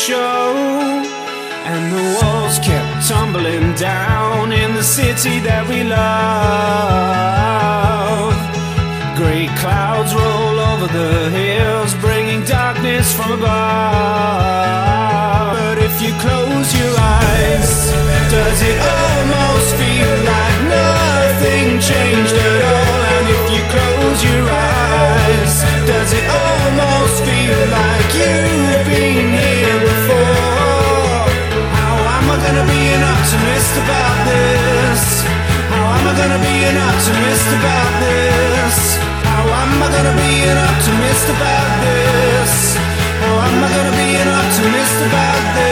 show. And the walls kept tumbling down in the city that we love. Great clouds roll over the hills, bringing darkness from above. But if you close your eyes, does it almost feel like nothing changed? gonna be an optimist about this? How am I gonna be an optimist about this? How am I gonna be an optimist about this?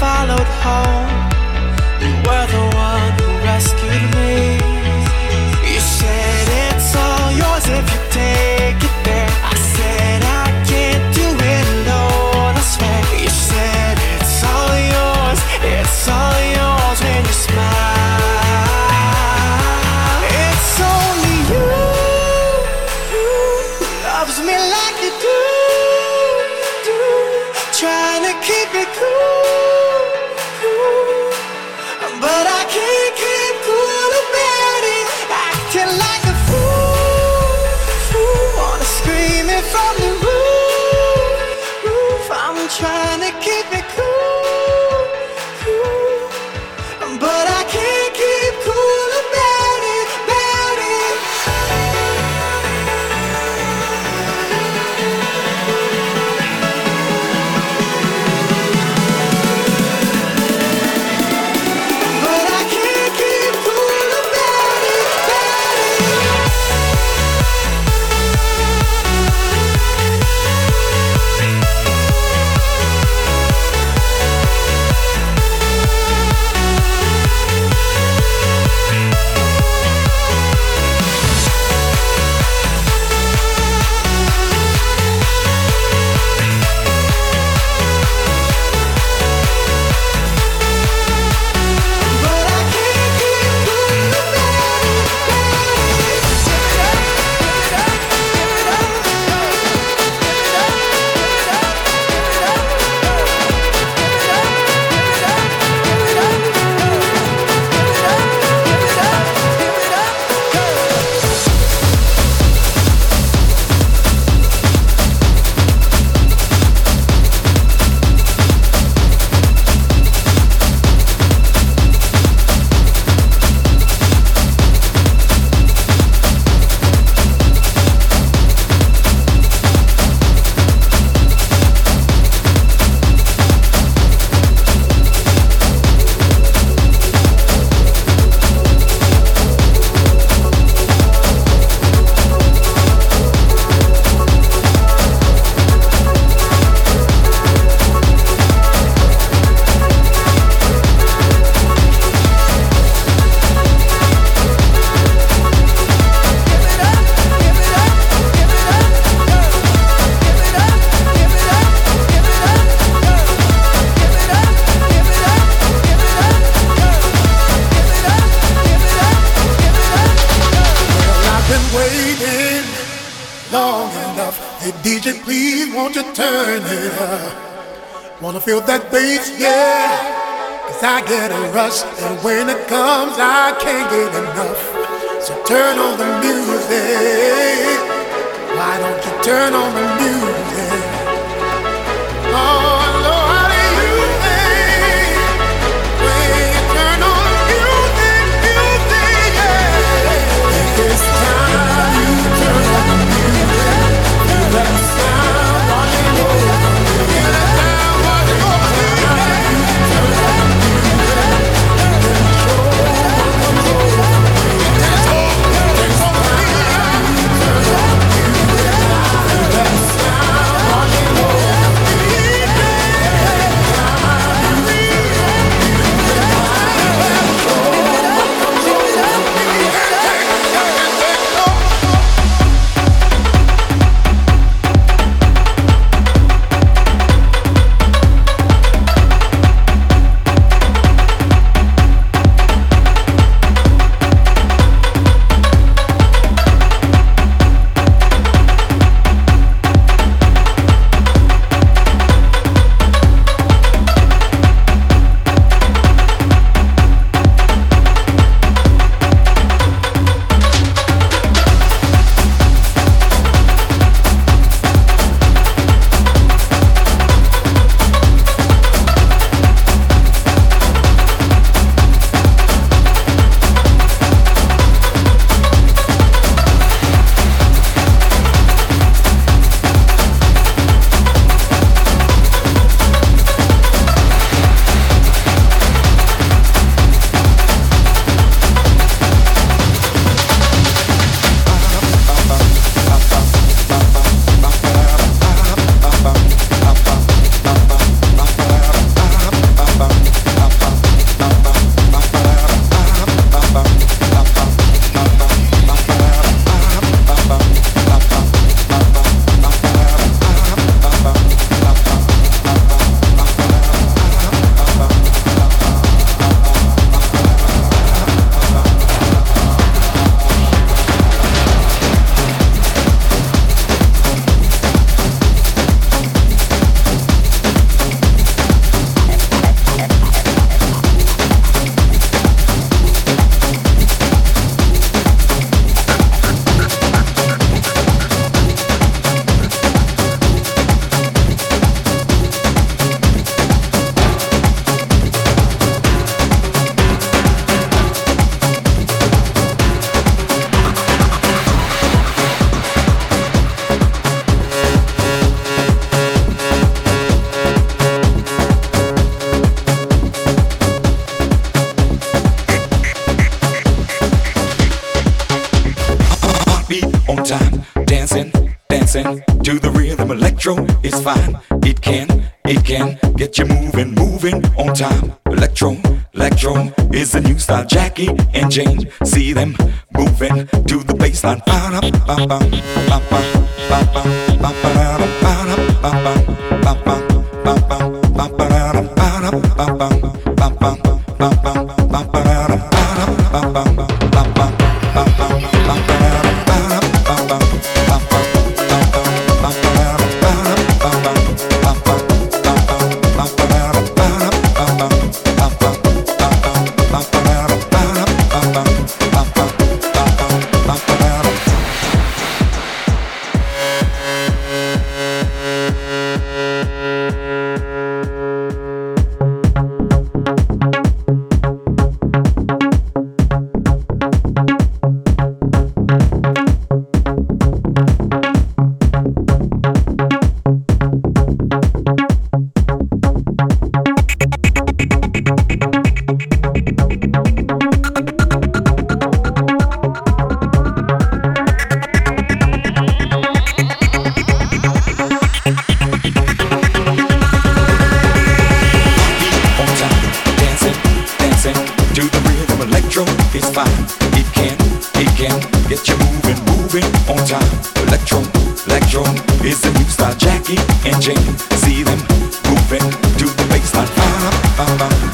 followed home. You were the one who rescued me. Jackie and Jane, see them moving to the baseline. Electro is fine. It can, it can get you moving, moving on time. Electro, electro is the new style. Jackie and Jane, see them moving to the baseline. Bye, bye, bye.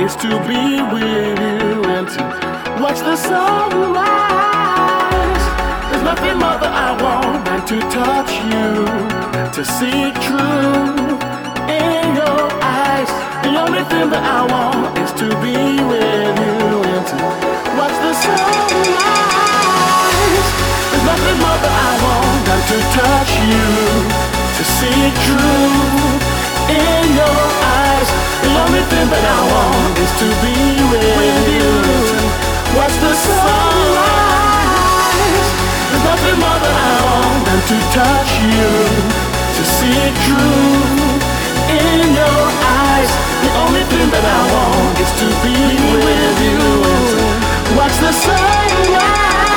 is to be with you and to watch the sunrise. There's nothing more that I want than to touch you, to see true in your eyes. The only thing that I want is to be with you and to watch the sunrise. There's nothing more that I want than to touch you, to see true in your eyes only thing that I want is to be with, with you. Watch the sunrise? There's nothing more that I want than to touch you, to see it true in your eyes. The only thing that I want is to be with you. Watch the sunrise.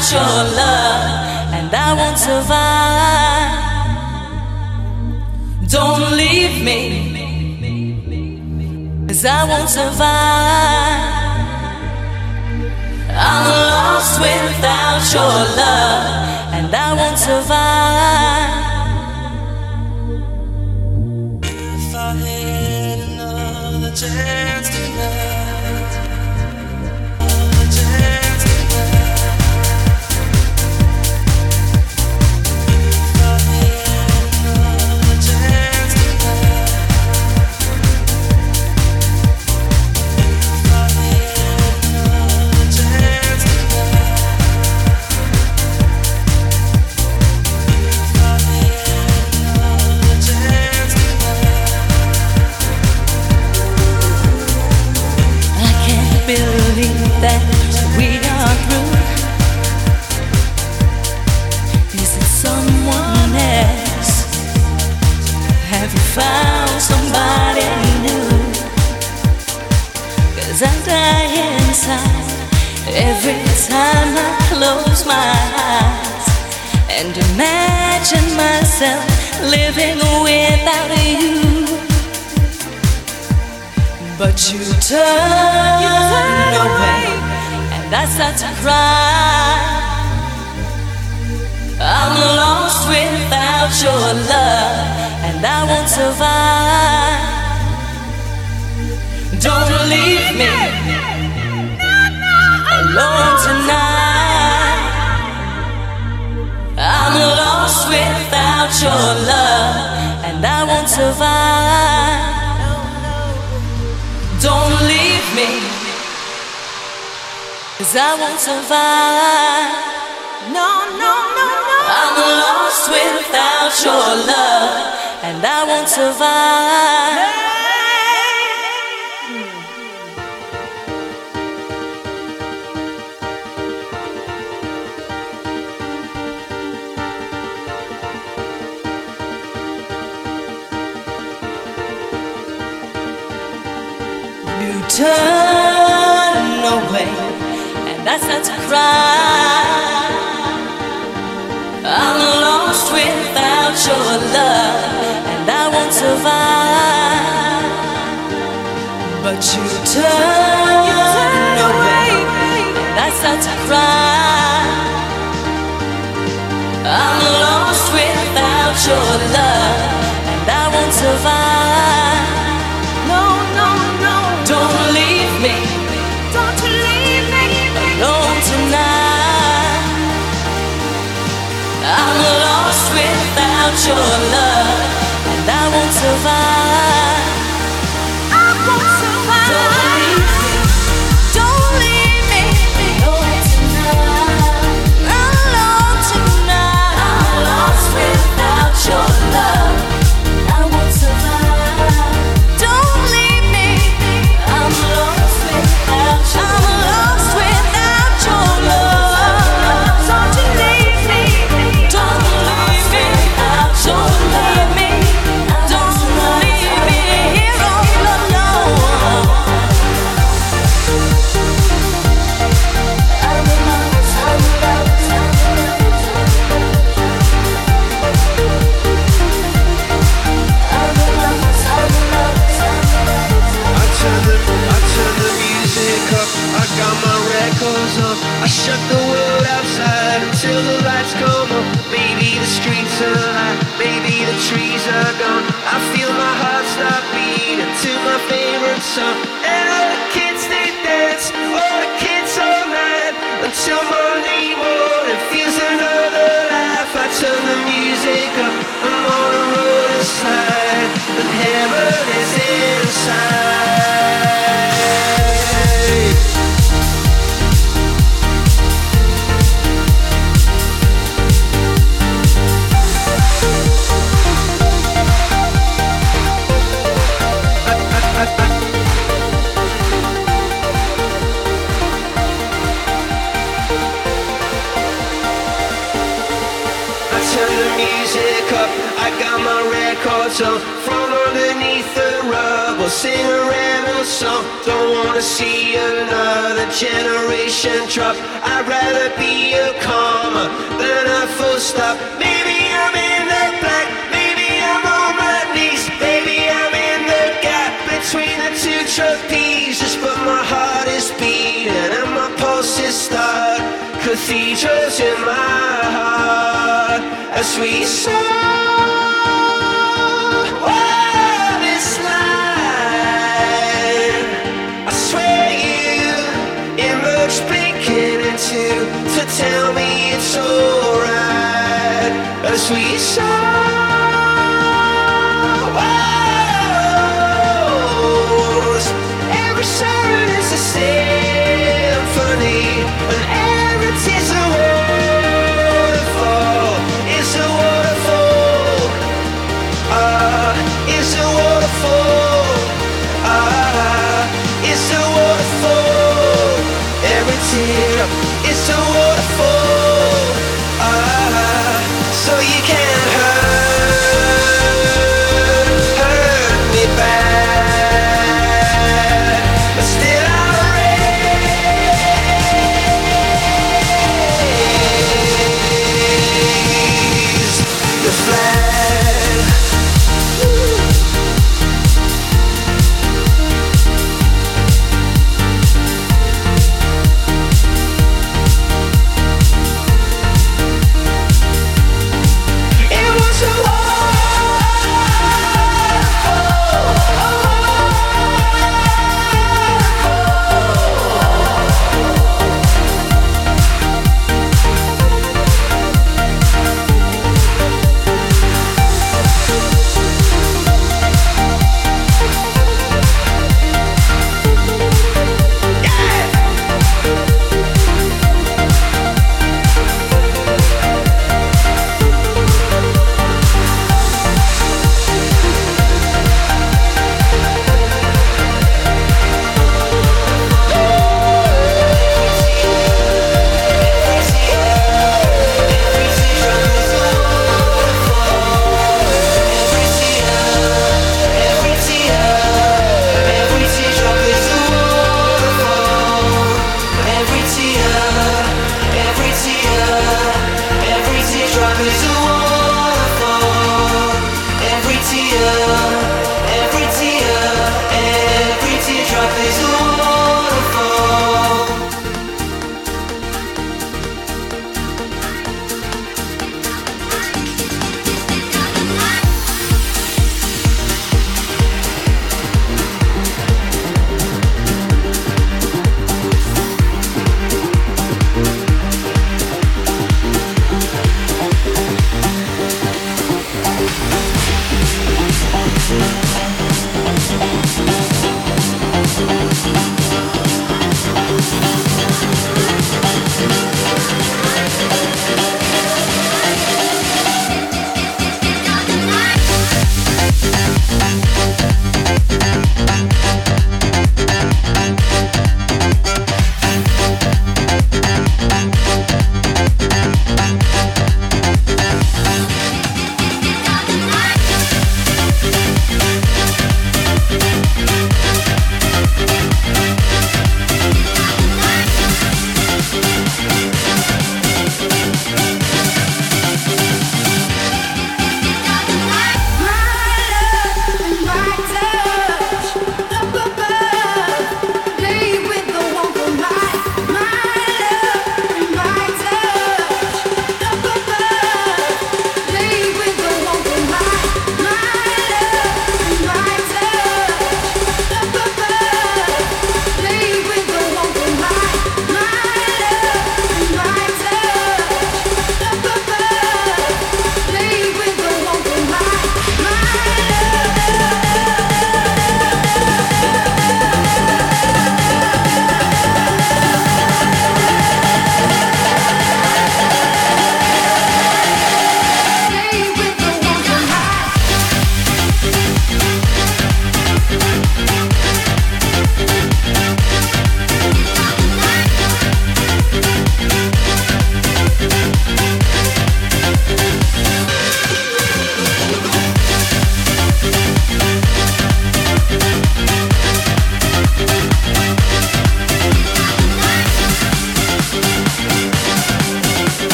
Without your love, and I won't survive. Don't leave me, cause I won't survive. I'm lost without your love, and I won't survive. Somebody new? Cause I die inside every time I close my eyes and imagine myself living without you. But you turn, away, and I start to cry. I'm lost without your love, I won't survive. Don't leave me alone tonight. I'm lost without your love, and I won't survive. Don't leave me, cause I won't survive. No, no, no, no. I'm lost without your love, and I won't survive. You turn away, and I start to cry. Without your love, and I won't survive. But you turn away, and I start to cry. I'm lost without your love, and I won't survive. your love, and I won't survive.